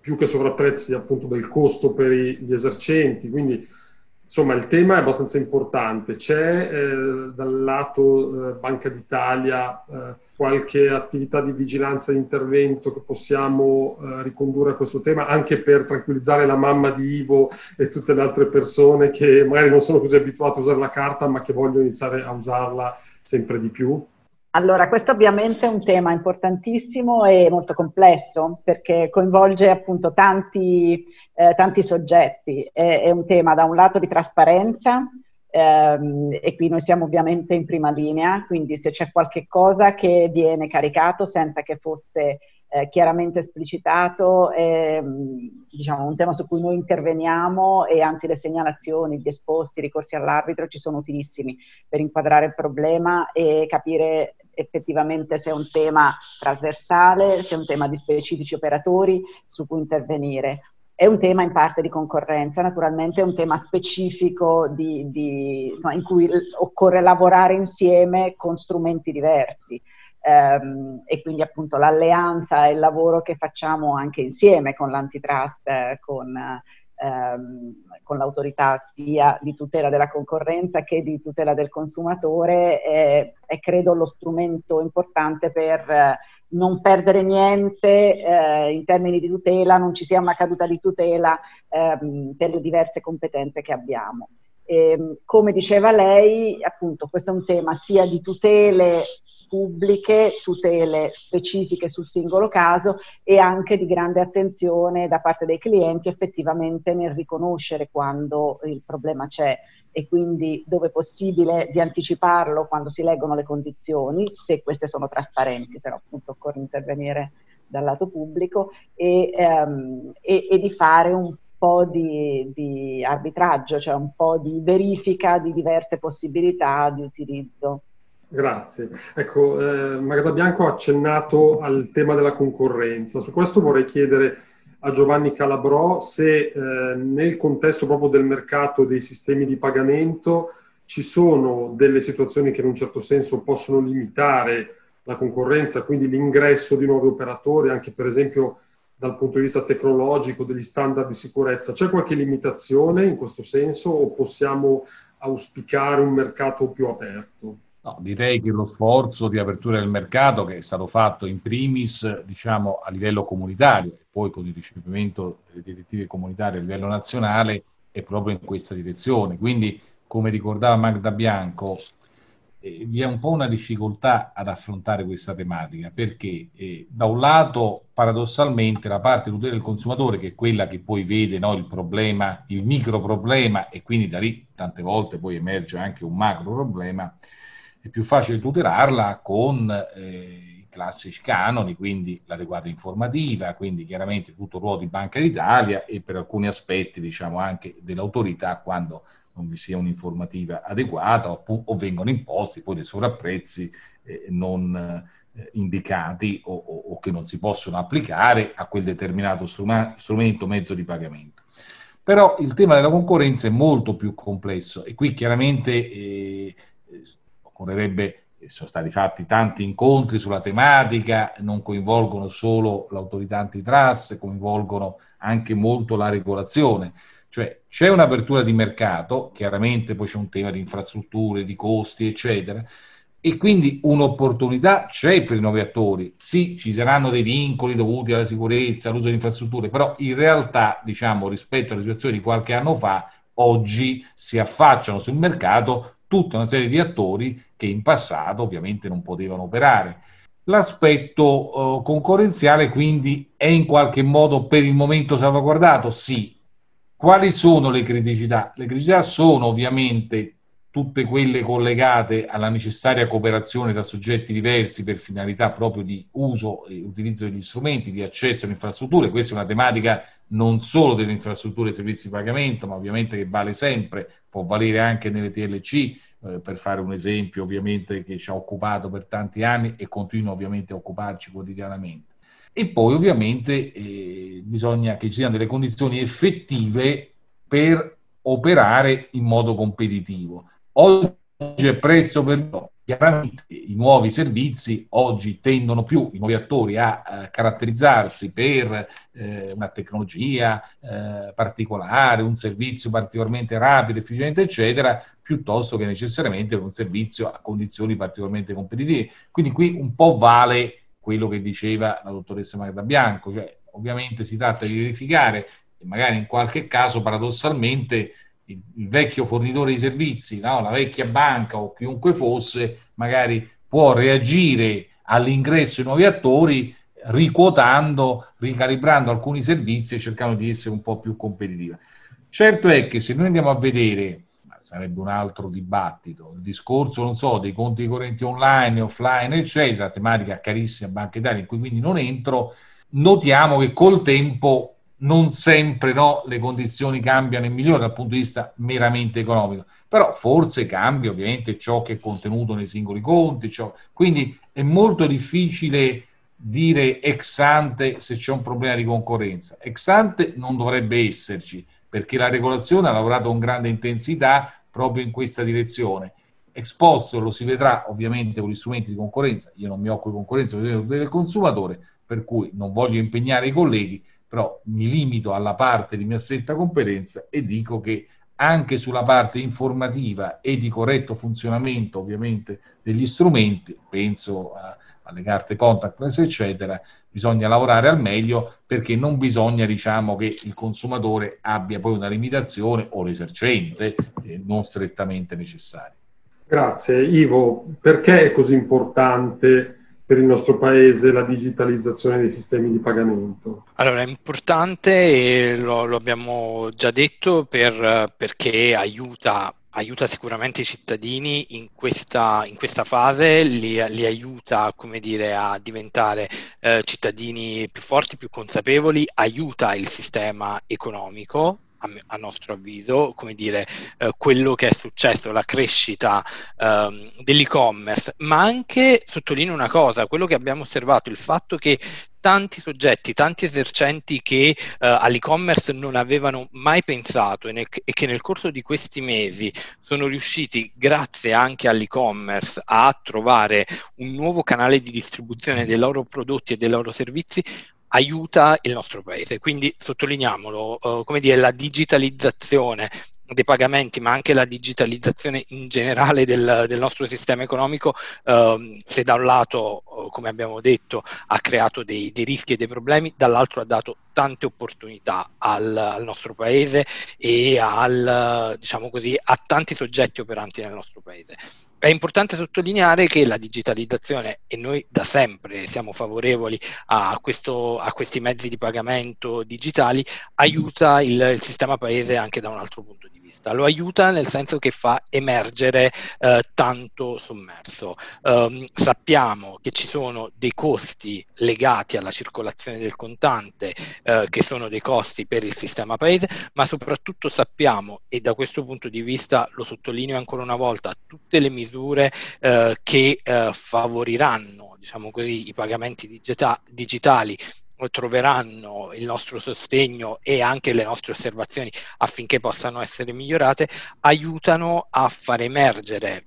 Speaker 2: più che sovrapprezzi appunto del costo per gli esercenti. Quindi insomma il tema è abbastanza importante. C'è eh, dal lato eh, Banca d'Italia eh, qualche attività di vigilanza e intervento che possiamo eh, ricondurre a questo tema, anche per tranquillizzare la mamma di Ivo e tutte le altre persone che magari non sono così abituate a usare la carta, ma che vogliono iniziare a usarla sempre di più?
Speaker 3: Allora, questo ovviamente è un tema importantissimo e molto complesso perché coinvolge appunto tanti, eh, tanti soggetti. È, è, un tema da un lato di trasparenza ehm, e qui noi siamo ovviamente in prima linea, quindi se c'è qualche cosa che viene caricato senza che fosse eh, chiaramente esplicitato, è diciamo, un tema su cui noi interveniamo e anzi le segnalazioni, gli esposti, i ricorsi all'arbitro ci sono utilissimi per inquadrare il problema e capire effettivamente se è un tema trasversale, se è un tema di specifici operatori su cui intervenire. È un tema in parte di concorrenza, naturalmente è un tema specifico di, di, insomma, in cui occorre lavorare insieme con strumenti diversi. Um, e quindi appunto l'alleanza e il lavoro che facciamo anche insieme con l'antitrust, eh, con ehm, con l'autorità sia di tutela della concorrenza che di tutela del consumatore è, è credo lo strumento importante per eh, non perdere niente eh, in termini di tutela, non ci sia una caduta di tutela ehm, per le diverse competenze che abbiamo. E, ehm, come diceva lei, appunto, questo è un tema sia di tutele pubbliche, tutele specifiche sul singolo caso e anche di grande attenzione da parte dei clienti effettivamente nel riconoscere quando il problema c'è e quindi dove è possibile di anticiparlo quando si leggono le condizioni, se queste sono trasparenti, se no appunto occorre intervenire dal lato pubblico e, ehm, e, e di fare un po' di, di, arbitraggio, cioè un po' di verifica di diverse possibilità di utilizzo.
Speaker 2: Grazie. Ecco, eh, Magda Bianco ha accennato al tema della concorrenza. Su questo vorrei chiedere a Giovanni Calabrò se eh, nel contesto proprio del mercato dei sistemi di pagamento ci sono delle situazioni che in un certo senso possono limitare la concorrenza, quindi l'ingresso di nuovi operatori, anche per esempio dal punto di vista tecnologico, degli standard di sicurezza. C'è qualche limitazione in questo senso o possiamo auspicare un mercato più aperto?
Speaker 4: No, direi che lo sforzo di apertura del mercato che è stato fatto in primis diciamo, a livello comunitario e poi con il ricepimento delle direttive comunitarie a livello nazionale è proprio in questa direzione. Quindi, come ricordava Magda Bianco, eh, vi è un po' una difficoltà ad affrontare questa tematica perché eh, da un lato paradossalmente la parte tutela del consumatore che è quella che poi vede no, il problema, il micro problema e quindi da lì tante volte poi emerge anche un macro problema, è più facile tutelarla con eh, i classici canoni, quindi l'adeguata informativa, quindi chiaramente tutto il ruolo di Banca d'Italia e per alcuni aspetti diciamo anche dell'autorità quando non vi sia un'informativa adeguata o, o vengono imposti poi dei sovrapprezzi eh, non eh, indicati o, o, o, che non si possono applicare a quel determinato strumento, mezzo di pagamento. Però il tema della concorrenza è molto più complesso e qui chiaramente eh, occorrerebbe sono stati fatti tanti incontri sulla tematica, non coinvolgono solo l'autorità antitrust, coinvolgono anche molto la regolazione. Cioè c'è un'apertura di mercato, chiaramente poi c'è un tema di infrastrutture, di costi, eccetera, e quindi un'opportunità c'è per i nuovi attori. Sì, ci saranno dei vincoli dovuti alla sicurezza, all'uso di infrastrutture, però in realtà, diciamo, rispetto alla situazione di qualche anno fa, oggi si affacciano sul mercato tutta una serie di attori che in passato ovviamente non potevano operare. L'aspetto eh, concorrenziale quindi è in qualche modo per il momento salvaguardato? Sì, quali sono le criticità? Le criticità sono ovviamente tutte quelle collegate alla necessaria cooperazione tra soggetti diversi per finalità proprio di uso e utilizzo degli strumenti, di accesso alle infrastrutture. Questa è una tematica non solo delle infrastrutture e servizi di pagamento, ma ovviamente che vale sempre, può valere anche nelle TLC, eh, per fare un esempio ovviamente che ci ha occupato per tanti anni e continua ovviamente a occuparci quotidianamente. E poi ovviamente eh, bisogna che ci siano delle condizioni effettive per operare in modo competitivo. Oggi è presto per chiaramente i nuovi servizi oggi tendono più i nuovi attori a, a caratterizzarsi per eh, una tecnologia eh, particolare, un servizio particolarmente rapido, efficiente, eccetera, piuttosto che necessariamente per un servizio a condizioni particolarmente competitive. Quindi qui un po' vale quello che diceva la dottoressa Magda Bianco, cioè ovviamente si tratta di verificare magari in qualche caso paradossalmente il, vecchio fornitore di servizi, no? la vecchia banca o chiunque fosse, magari può reagire all'ingresso di nuovi attori riquotando, ricalibrando alcuni servizi e cercando di essere un po' più competitiva. Certo è che se noi andiamo a vedere sarebbe un altro dibattito. Il discorso, non so, dei conti correnti online, offline, eccetera, tematica carissima Banca Italia, in cui quindi non entro, notiamo che col tempo non sempre no, le condizioni cambiano in migliore dal punto di vista meramente economico, però forse cambia ovviamente ciò che è contenuto nei singoli conti, ciò, quindi è molto difficile dire ex ante se c'è un problema di concorrenza. Ex ante non dovrebbe esserci, perché la regolazione ha lavorato con grande intensità proprio in questa direzione. Ex post lo si vedrà ovviamente con gli strumenti di concorrenza, io non mi occupo di concorrenza, ma del consumatore, per cui non voglio impegnare i colleghi, però mi limito alla parte di mia stretta competenza e dico che anche sulla parte informativa e di corretto funzionamento ovviamente degli strumenti, penso a, alle carte contactless eccetera, bisogna lavorare al meglio perché non bisogna diciamo che il consumatore abbia poi una limitazione o l'esercente eh, non strettamente necessaria.
Speaker 2: Grazie Ivo, perché è così importante per il nostro paese la digitalizzazione dei sistemi di pagamento?
Speaker 5: Allora, è importante lo, lo abbiamo già detto per, perché aiuta aiuta sicuramente i cittadini in questa, in questa fase, li, li, aiuta come dire, a diventare eh, cittadini più forti, più consapevoli, aiuta il sistema economico a, a nostro avviso, come dire, eh, quello che è successo, la crescita eh, dell'e-commerce, ma anche, sottolineo una cosa, quello che abbiamo osservato, il fatto che tanti soggetti, tanti esercenti che uh, all'e-commerce non avevano mai pensato e, nel, e, che nel corso di questi mesi sono riusciti, grazie anche all'e-commerce, a trovare un nuovo canale di distribuzione dei loro prodotti e dei loro servizi, aiuta il nostro paese. Quindi sottolineiamolo, uh, come dire, la digitalizzazione dei pagamenti, ma anche la digitalizzazione in generale del, del nostro sistema economico, ehm, se da un lato, come abbiamo detto, ha creato dei, dei, rischi e dei problemi, dall'altro ha dato tante opportunità al, al nostro paese e al, diciamo così, a tanti soggetti operanti nel nostro paese. È importante sottolineare che la digitalizzazione, e noi da sempre siamo favorevoli a, questo, a questi mezzi di pagamento digitali, aiuta il, il sistema paese anche da un altro punto di vista vista. Lo aiuta nel senso che fa emergere eh, tanto sommerso. Um, sappiamo che ci sono dei costi legati alla circolazione del contante, eh, che sono dei costi per il sistema paese, ma soprattutto sappiamo, e da questo punto di vista lo sottolineo ancora una volta, tutte le misure eh, che eh, favoriranno diciamo così, i pagamenti digita- digitali troveranno il nostro sostegno e anche le nostre osservazioni affinché possano essere migliorate, aiutano a far emergere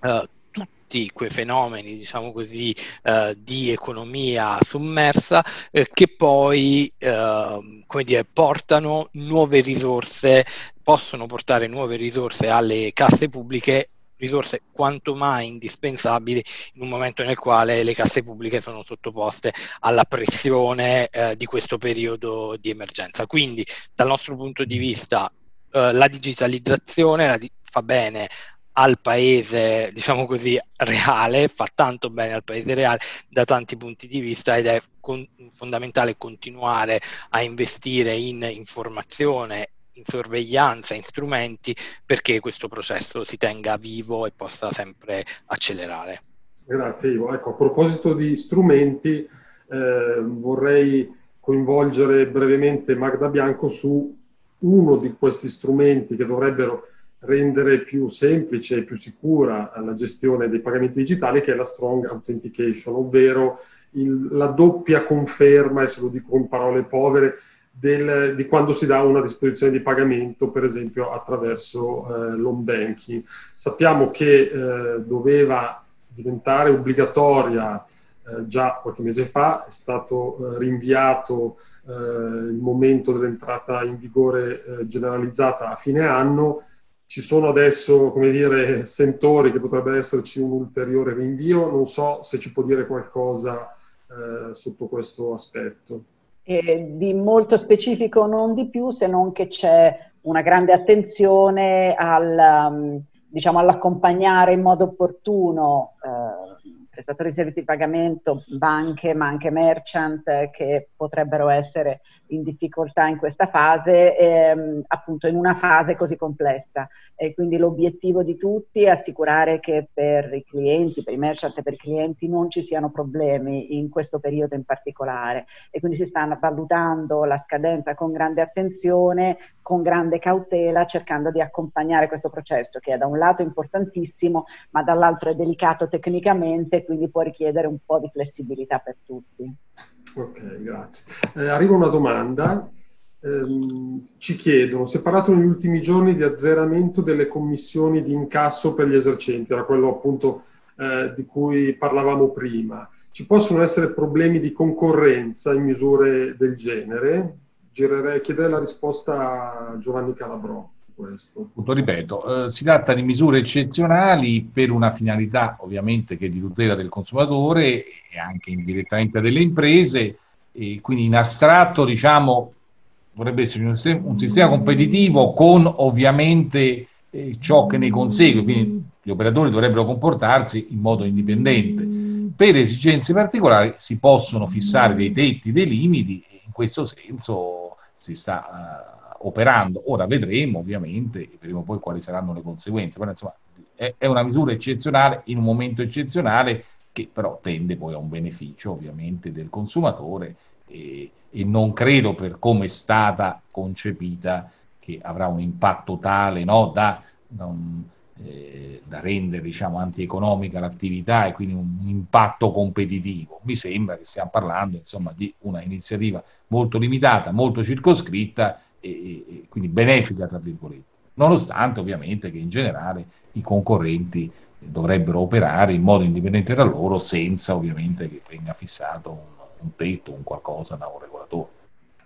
Speaker 5: uh, tutti quei fenomeni, diciamo così, uh, di economia sommersa eh, che poi, uh, come dire, portano nuove risorse, possono portare nuove risorse alle casse pubbliche risorse quanto mai indispensabili in un momento nel quale le casse pubbliche sono sottoposte alla pressione eh, di questo periodo di emergenza. Quindi dal nostro punto di vista eh, la digitalizzazione la di- fa bene al paese, diciamo così, reale, fa tanto bene al paese reale da tanti punti di vista ed è con- fondamentale continuare a investire in informazione in sorveglianza, in strumenti perché questo processo si tenga vivo e possa sempre accelerare.
Speaker 2: Grazie Ivo. Ecco, a proposito di strumenti, eh, vorrei coinvolgere brevemente Magda Bianco su uno di questi strumenti che dovrebbero rendere più semplice e più sicura la gestione dei pagamenti digitali, che è la Strong Authentication, ovvero il, la doppia conferma, e se lo dico con parole povere, del, di quando si dà una disposizione di pagamento, per esempio attraverso eh, l'home banking. Sappiamo che eh, doveva diventare obbligatoria eh, già qualche mese fa, è stato eh, rinviato eh, il momento dell'entrata in vigore eh, generalizzata a fine anno. Ci sono adesso, come dire, sentori che potrebbe esserci un ulteriore rinvio. Non so se ci può dire qualcosa sotto questo aspetto
Speaker 3: eh, di molto specifico non di più, se non che c'è una grande attenzione al, um, diciamo, all'accompagnare in modo opportuno eh, prestatori di servizi di pagamento, banche, ma anche merchant eh, che potrebbero essere in difficoltà in questa fase, ehm, appunto in una fase così complessa. E quindi l'obiettivo di tutti è assicurare che per i clienti, per i merchant e per i clienti non ci siano problemi in questo periodo in particolare. E quindi si sta valutando la scadenza con grande attenzione, con grande cautela, cercando di accompagnare questo processo che è da un lato importantissimo, ma dall'altro è delicato tecnicamente, quindi può richiedere un po' di flessibilità per tutti.
Speaker 2: Ok, grazie. Eh, arriva una domanda. Eh, ci chiedono, si è parlato negli ultimi giorni di azzeramento delle commissioni di incasso per gli esercenti, era quello appunto eh, di cui parlavamo prima. Ci possono essere problemi di concorrenza in misure del genere? Girerei, chiederei la risposta a Giovanni Calabrò questo.
Speaker 4: Appunto, ripeto, eh, si tratta di misure eccezionali per una finalità ovviamente che è di tutela del consumatore e anche indirettamente delle imprese, e quindi in astratto diciamo dovrebbe essere un sistema, competitivo con ovviamente eh, ciò che ne consegue, quindi gli operatori dovrebbero comportarsi in modo indipendente. Per esigenze particolari si possono fissare dei tetti, dei limiti e in questo senso si sta... Uh, operando. Ora vedremo ovviamente, vedremo poi quali saranno le conseguenze, però insomma è, è una misura eccezionale in un momento eccezionale che però tende poi a un beneficio ovviamente del consumatore e, e non credo per come è stata concepita che avrà un impatto tale no, da, da, eh, da rendere diciamo, antieconomica l'attività e quindi un, un, impatto competitivo. Mi sembra che stiamo parlando insomma, di una iniziativa molto limitata, molto circoscritta e, e quindi benefica, tra virgolette, nonostante ovviamente che in generale i concorrenti dovrebbero operare in modo indipendente da loro senza ovviamente che venga fissato un, un tetto, un qualcosa da un regolatore.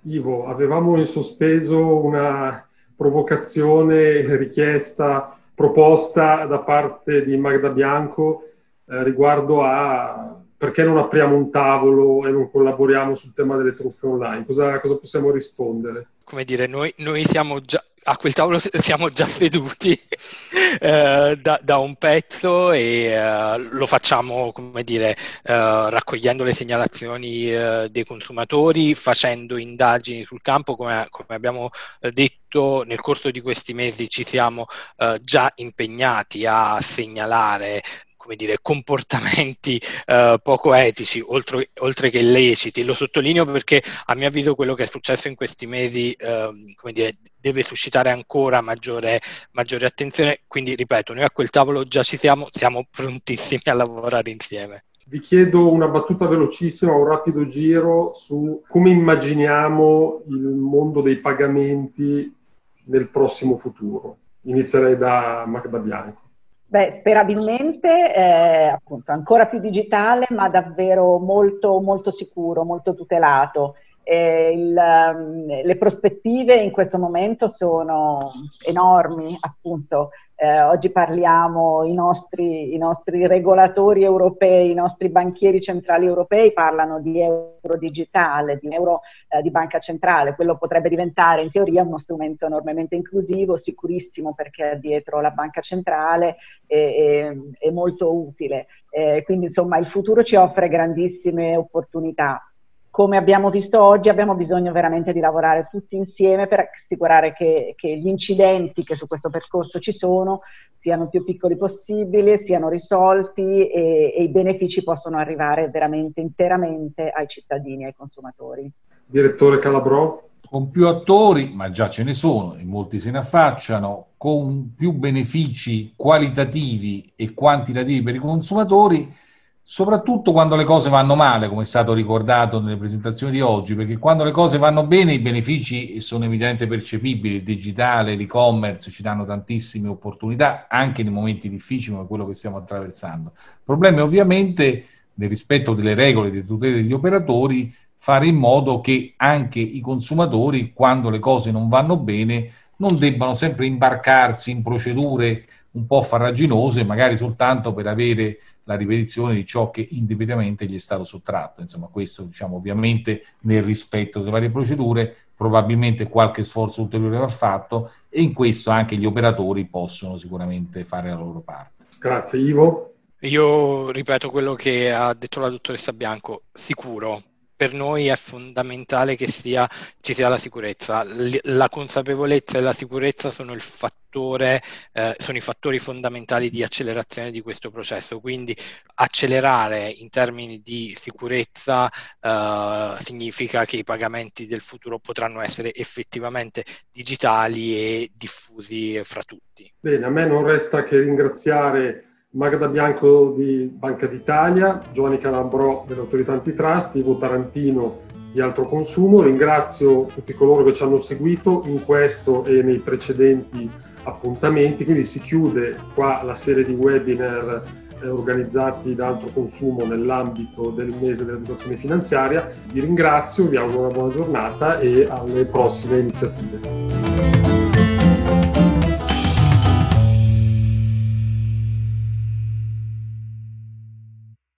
Speaker 2: Ivo, avevamo in sospeso una provocazione richiesta, proposta da parte di Magda Bianco eh, riguardo a perché non apriamo un tavolo e non collaboriamo sul tema delle truffe online. Cosa, cosa possiamo rispondere?
Speaker 5: Come dire, noi, noi siamo già, a quel tavolo (laughs) siamo già seduti (laughs) eh, da, da, un pezzo e eh, lo facciamo, come dire, eh, raccogliendo le segnalazioni eh, dei consumatori, facendo indagini sul campo, come, come abbiamo eh, detto nel corso di questi mesi ci siamo eh, già impegnati a segnalare come dire, comportamenti uh, poco etici, oltre, oltre, che illeciti. Lo sottolineo perché a mio avviso quello che è successo in questi mesi come dire, deve suscitare ancora maggiore, maggiore attenzione. Quindi, ripeto, noi a quel tavolo già ci siamo, siamo prontissimi a lavorare insieme.
Speaker 2: Vi chiedo una battuta velocissima, un rapido giro su come immaginiamo il mondo dei pagamenti nel prossimo futuro. Inizierei da Magda Bianco.
Speaker 3: Beh, sperabilmente eh, appunto ancora più digitale, ma davvero molto, molto sicuro, molto tutelato. Il, um, le prospettive in questo momento sono enormi, appunto. Eh, oggi parliamo, i nostri, i nostri, regolatori europei, i nostri banchieri centrali europei parlano di euro digitale, di euro eh, di banca centrale. Quello potrebbe diventare in teoria uno strumento enormemente inclusivo, sicurissimo perché è dietro la banca centrale e, molto utile. Eh, quindi insomma il futuro ci offre grandissime opportunità come abbiamo visto oggi, abbiamo bisogno veramente di lavorare tutti insieme per assicurare che, che, gli incidenti che su questo percorso ci sono siano il più piccoli possibili, siano risolti e, e i benefici possano arrivare veramente interamente ai cittadini, ai consumatori.
Speaker 2: Direttore Calabrò?
Speaker 4: Con più attori, ma già ce ne sono e molti se ne affacciano, con più benefici qualitativi e quantitativi per i consumatori, soprattutto quando le cose vanno male, come è stato ricordato nelle presentazioni di oggi, perché quando le cose vanno bene i benefici sono evidentemente percepibili, il digitale, l'e-commerce ci danno tantissime opportunità, anche nei momenti difficili come quello che stiamo attraversando. Il problema è ovviamente, nel rispetto delle regole di tutela degli operatori, fare in modo che anche i consumatori, quando le cose non vanno bene, non debbano sempre imbarcarsi in procedure un po' farraginose, magari soltanto per avere la ripetizione di ciò che indebitamente gli è stato sottratto. Insomma, questo diciamo ovviamente nel rispetto delle varie procedure, probabilmente qualche sforzo ulteriore va fatto e in questo anche gli operatori possono sicuramente fare la loro parte.
Speaker 2: Grazie Ivo.
Speaker 5: Io ripeto quello che ha detto la dottoressa Bianco, sicuro, per noi è fondamentale che sia, ci sia la sicurezza. La consapevolezza e la sicurezza sono, fattore, eh, sono i fattori fondamentali di accelerazione di questo processo. Quindi accelerare in termini di sicurezza eh, significa che i pagamenti del futuro potranno essere effettivamente digitali e diffusi fra tutti.
Speaker 2: Bene, a me non resta che ringraziare Magda Bianco di Banca d'Italia, Giovanni Calabro dell'Autorità Antitrust, Ivo Tarantino di Altro Consumo. Ringrazio tutti coloro che ci hanno seguito in questo e nei precedenti appuntamenti. Quindi si chiude qua la serie di webinar eh, organizzati da Altro Consumo nell'ambito del mese dell'educazione finanziaria. Vi ringrazio, vi auguro una buona giornata e alle prossime iniziative.